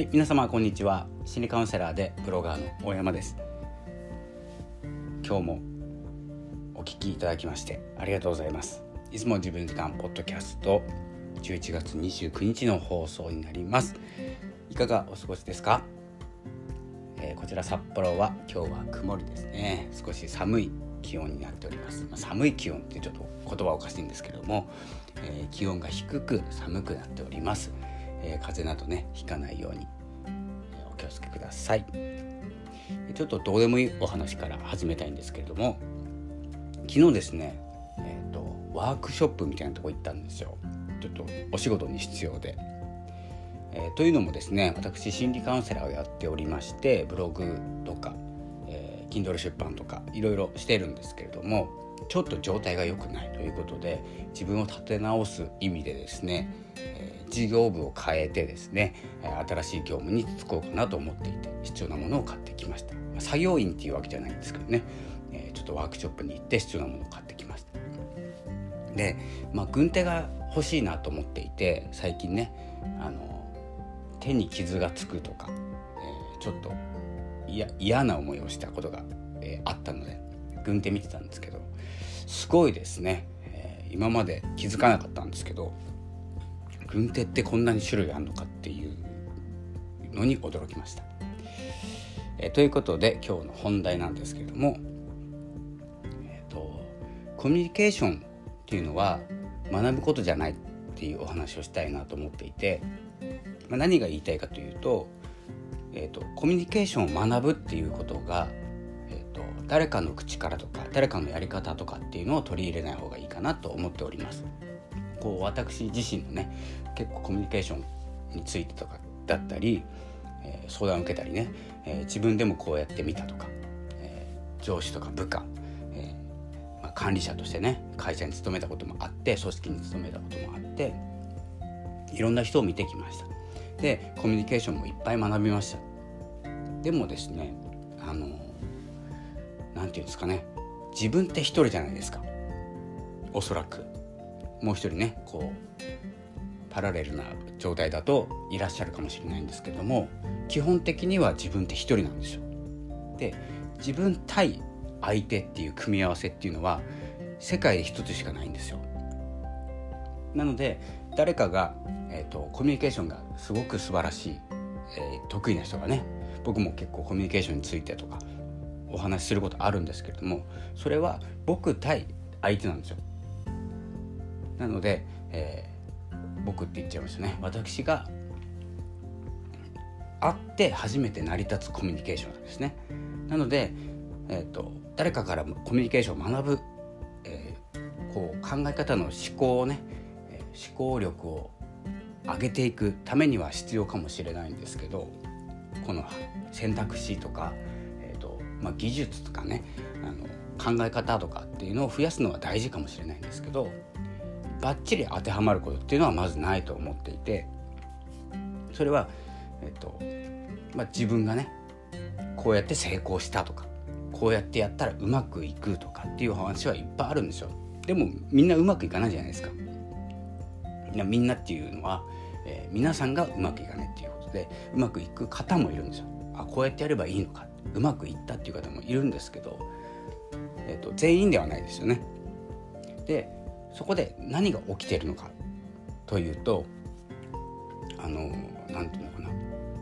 はい皆様こんにちは。心理カウンセラーでブロガーの大山です。今日もお聞きいただきましてありがとうございます。いつも自分時間ポッドキャスト11月29日の放送になります。いかがお過ごしですか、えー、こちら札幌は今日は曇りですね。少し寒い気温になっております、まあ、寒い気温ってちょっと言葉おかしいんですけども、えー、気温が低く寒くなっております、えー、風邪などねひかないように、えお気をつけくださいちょっとどうでもいいお話から始めたいんですけれども昨日ですねえーと、とワークショップみたいなとこ行ったんですよちょっとお仕事に必要で。えー、というのもですね私心理カウンセラーをやっておりましてブログとか、えー、Kindle 出版とかいろいろしてるんですけれどもちょっと状態が良くないということで自分を立て直す意味でですね、えー、事業部を変えてですね新しい業務に就こうかなと思っていて必要なものを買ってきました。作業員っていうわけじゃないんですけどね、ちょっとワークショップに行って必要なものを買ってきました。で、まあ、軍手が欲しいなと思っていて最近ねあの手に傷がつくとか、えー、ちょっと嫌な思いをしたことが、えー、あったので軍手見てたんですけどすごいですね、えー、今まで気づかなかったんですけど軍手ってこんなに種類あるのかっていうのに驚きました。え、ということで今日の本題なんですけれども、えーと、コミュニケーションっていうのは学ぶことじゃないっていうお話をしたいなと思っていてまあ、何が言いたいかというと,、えーと、コミュニケーションを学ぶっていうことが、えーと、誰かの口からとか誰かのやり方とかっていうのを取り入れない方がいいかなと思っております。こう私自身のね結構コミュニケーションについてとかだったり、えー、相談を受けたりね、えー、自分でもこうやってみたとか、えー、上司とか部下、えまあ、管理者としてね会社に勤めたこともあって組織に勤めたこともあっていろんな人を見てきました。でコミュニケーションもいっぱい学びました。でもですねあの何て言うんですかね自分って一人じゃないですか。おそらく。もう一人ねこうパラレルな状態だといらっしゃるかもしれないんですけども基本的には自分って一人なんですよ。で自分対相手っていう組み合わせっていうのは世界で一つしかないんですよ。なので誰かがえーと、コミュニケーションがすごく素晴らしい、えー、得意な人がね僕も結構コミュニケーションについてとかお話しすることあるんですけれどもそれは僕対相手なんですよ。なので、えー、僕って言っちゃいましたね私が会って初めて成り立つコミュニケーションなんですね。なので、えーと、誰かからコミュニケーションを学ぶ、えー、こう考え方の思考をね思考力を上げていくためには必要かもしれないんですけどこの選択肢とか、えーとまあ、技術とかねあの考え方とかっていうのを増やすのは大事かもしれないんですけどバッチリ当てはまることっていうのはまずないと思っていてそれは、えーとまあ、自分がねこうやって成功したとかこうやってやったらうまくいくとかっていう話はいっぱいあるんですよ。でもみんなうまくいかないじゃないですか。みんなっていうのは、えー、皆さんがうまくいかないっていうことでうまくいく方もいるんですよ。あこうやってやればいいのかうまくいったっていう方もいるんですけど、えーと、全員ではないですよね。でそこで何が起きているのかというとあの何て言うのかな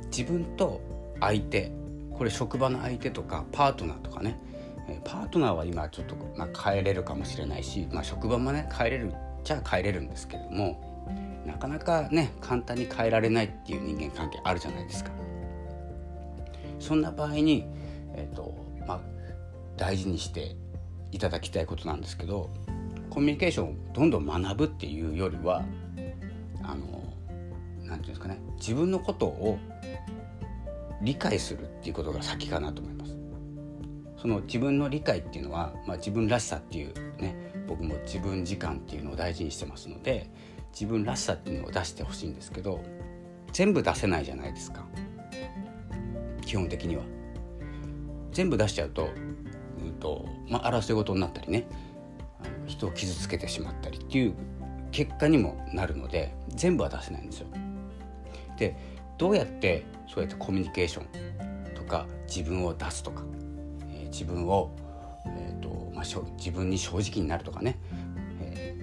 自分と相手これ職場の相手とかパートナーとかねパートナーは今ちょっと、まあ、変えれるかもしれないし、まあ、職場もね変えれるっちゃ変えれるんですけれどもなかなかね簡単に変えられないっていう人間関係あるじゃないですか。そんな場合に、えーとまあ、大事にしていただきたいことなんですけどコミュニケーションをどんどん学ぶっていうよりはあの何て言うんですかね自分のことを理解するっていうことが先かなと思います。その自分の理解っていうのは、まあ、自分らしさっていうね僕も自分時間っていうのを大事にしてますので自分らしさっていうのを出してほしいんですけど全部出せないじゃないですか基本的には。全部出しちゃうと,、うんとまあ、争い事になったりね人を傷つけてしまったりっていう結果にもなるので全部は出せないんですよ。でどうやってそうやってコミュニケーションとか自分を出すとか、えー、自分を、えーとまあ、しょ自分に正直になるとかね、え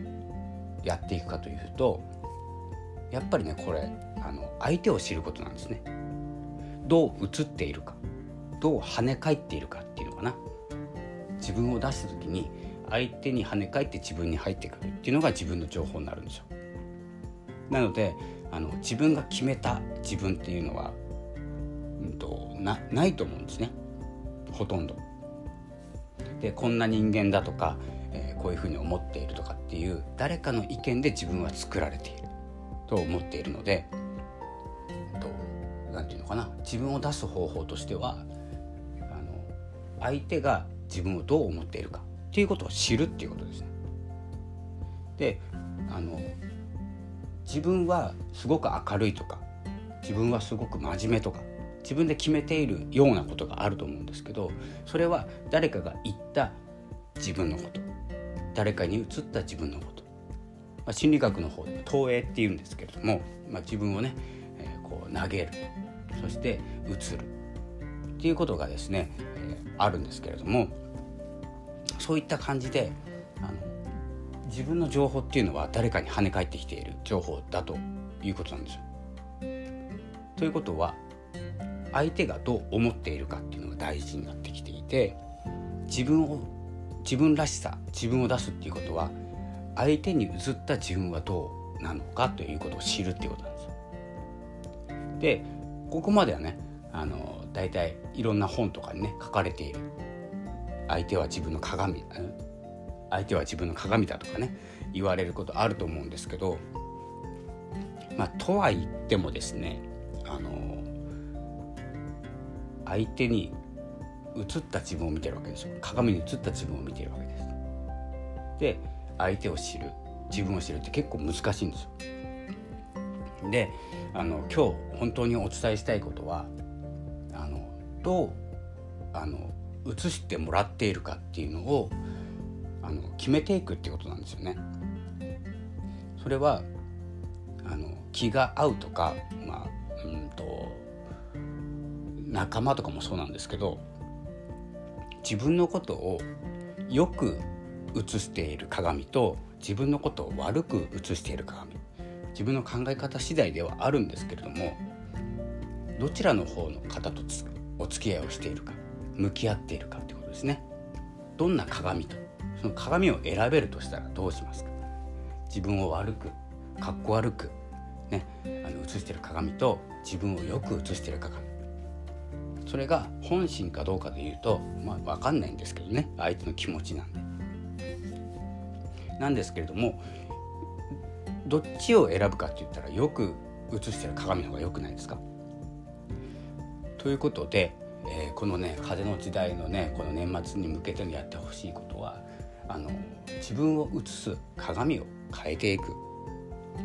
ー、やっていくかというとやっぱりねこれあの相手を知ることなんですね。どう映っているかどう跳ね返っているかっていうのかな自分を出した時に相手に跳ね返って自分に入ってくるっていうのが自分の情報になるんですよ。なのであの自分が決めた自分っていうのは、うんと、なないと思うんですねほとんど。でこんな人間だとか、えー、こういうふうに思っているとかっていう誰かの意見で自分は作られていると思っているので何て言うのかな自分を出す方法としてはあの相手が自分をどう思っているかっていうことを知るっていうことですね。であの自分はすごく明るいとか自分はすごく真面目とか自分で決めているようなことがあると思うんですけどそれは誰かが言った自分のこと誰かに移った自分のこと、まあ、心理学の方で投影っていうんですけれども、まあ、自分をね、えー、こう投げるそして移るっていうことがですね、えー、あるんですけれどもそういった感じであの自分の情報っていうのは誰かに跳ね返ってきている情報だということなんですよ。ということは相手がどう思っているかっていうのが大事になってきていて自分を自分らしさ自分を出すっていうことは相手に移った自分はどうなのかということを知るっていうことなんですよ。でここまではねあの大体いろんな本とかにね書かれている相手は自分の鏡相手は自分の鏡だとかね言われることあると思うんですけどまあとは言ってもですねあの相手に映った自分を見てるわけですよ。鏡に映った自分を見てるわけです。で相手を知る自分を知るって結構難しいんですよ。であの今日本当にお伝えしたいことはあのどうあの映してもらっているかっていうのをあの決めていくってことなんですよね。それはあの気が合うとか、まあ、うんと仲間とかもそうなんですけど自分のことをよく映している鏡と自分のことを悪く映している鏡自分の考え方次第ではあるんですけれどもどちらの方の方とお付き合いをしているか向き合っているかってことですね。どんな鏡とその鏡を選べるとしたらどうしますか？自分を悪くかっこ悪くねあの映してる鏡と自分をよく映してる鏡。それが本心かどうかで言うとまあ分かんないんですけどね。相手の気持ちなんで。なんですけれどもどっちを選ぶかって言ったらよく映してる鏡の方が良くないですか？ということで、えー、このね風の時代のねこの年末に向けてのやってほしいことはあの自分を映す鏡を変えていく。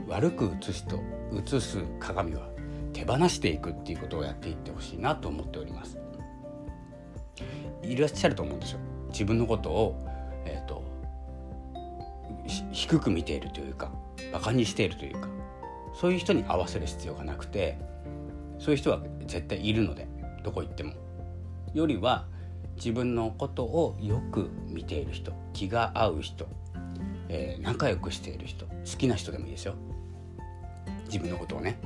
悪く映すと映す鏡は手放していくっていうことをやっていってほしいなと思っております。いらっしゃると思うんですよ。自分のことを、えーと低く見ているというかバカにしているというかそういう人に合わせる必要がなくてそういう人は絶対いるのでどこ行っても。よりは自分のことをよく見ている人気が合う人、えー、仲良くしている人好きな人でもいいですよ。自分のことをね。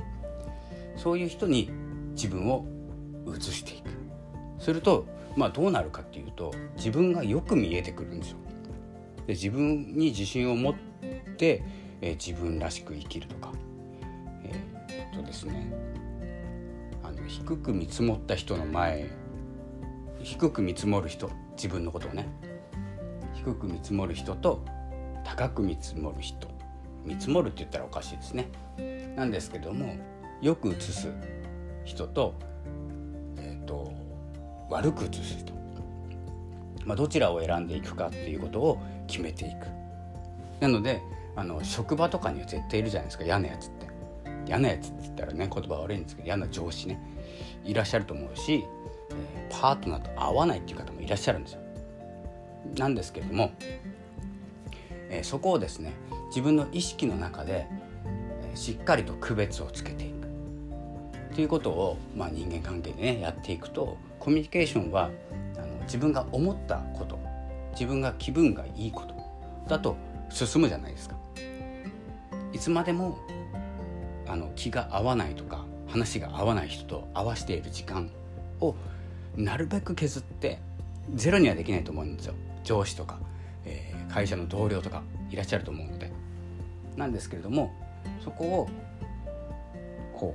そういう人に自分を映していく。するとまあどうなるかっていうと自分がよく見えてくるんですよ。で自分に自信を持ってえー、自分らしく生きるとか。えー、とですね。あの低く見積もった人の前低く見積もる人自分のことをね。低く見積もる人と高く見積もる人。見積もるって言ったらおかしいですね。なんですけどもよく映す人と,、えーと、悪く映す人、まあ、どちらを選んでいくかっていうことを決めていく。なのであの職場とかには絶対いるじゃないですか。嫌なやつって。嫌なやつって言ったらね言葉悪いんですけど嫌な上司ね。いらっしゃると思うし、えー、パートナーと合わないっていう方もいらっしゃるんですよなんですけれども、えー、そこをですね自分の意識の中で、えー、しっかりと区別をつけていくということを、まあ、人間関係でねやっていくとコミュニケーションはあの自分が思ったこと自分が気分がいいことだと進むじゃないですか。いつまでもあの気が合わないとか話が合わない人と合わせている時間をなるべく削ってゼロにはできないと思うんですよ。上司とか、えー、会社の同僚とかいらっしゃると思うので。なんですけれどもそこをこ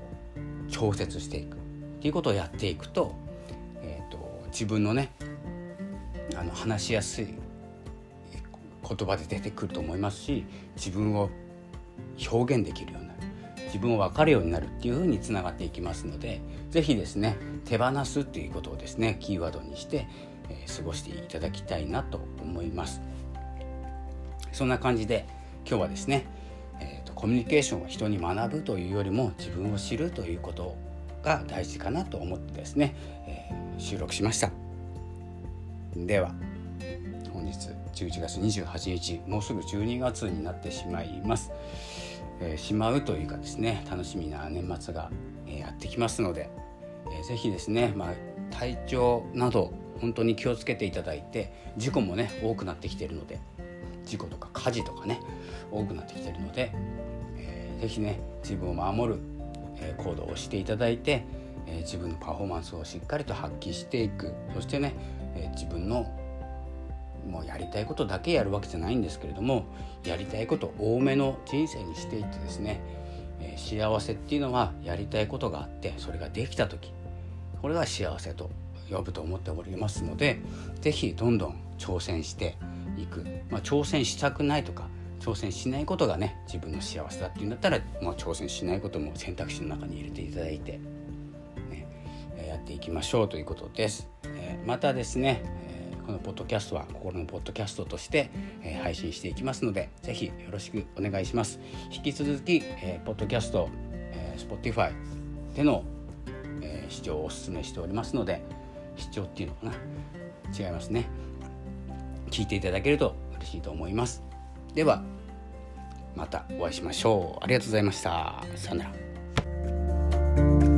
う調節していく。っていうことをやっていくと,、えーと、自分のねあの話しやすい言葉で出てくると思いますし自分を表現できるような自分を分かるようになるっていうふうにつながっていきますので是非ですね手放すっていうことをですねキーワードにして、えー、過ごしていただきたいなと思います。そんな感じで今日はですね、えーと、コミュニケーションは人に学ぶというよりも自分を知るということが大事かなと思ってですね、えー、収録しました。では本日11月28日もうすぐ12月になってしまいます、しまうというかですね楽しみな年末が、え、やってきますので、えー、ぜひですね、まあ、体調など本当に気をつけていただいて事故もね多くなってきているので事故とか火事とかね多くなってきているので、えー、ぜひね自分を守る、え、行動をしていただいて、え、自分のパフォーマンスをしっかりと発揮していく。そしてね、え、自分のもうやりたいことだけやるわけじゃないんですけれどもやりたいこと多めの人生にしていってですね、えー、幸せっていうのはやりたいことがあってそれができた時これが幸せと呼ぶと思っておりますので是非どんどん挑戦していく、まあ、挑戦したくないとか挑戦しないことがね自分の幸せだっていうんだったら、まあ、挑戦しないことも選択肢の中に入れていただいて、ね、やっていきましょうということです。え、またですね、このポッドキャストは心のポッドキャストとして、えー、配信していきますので是非よろしくお願いします。引き続き、えー、ポッドキャスト、えー、Spotify での、えー、視聴をお勧めしておりますので視聴っていうのかな？違いますね。聞いていただけると嬉しいと思います。ではまたお会いしましょう。ありがとうございました。さよなら。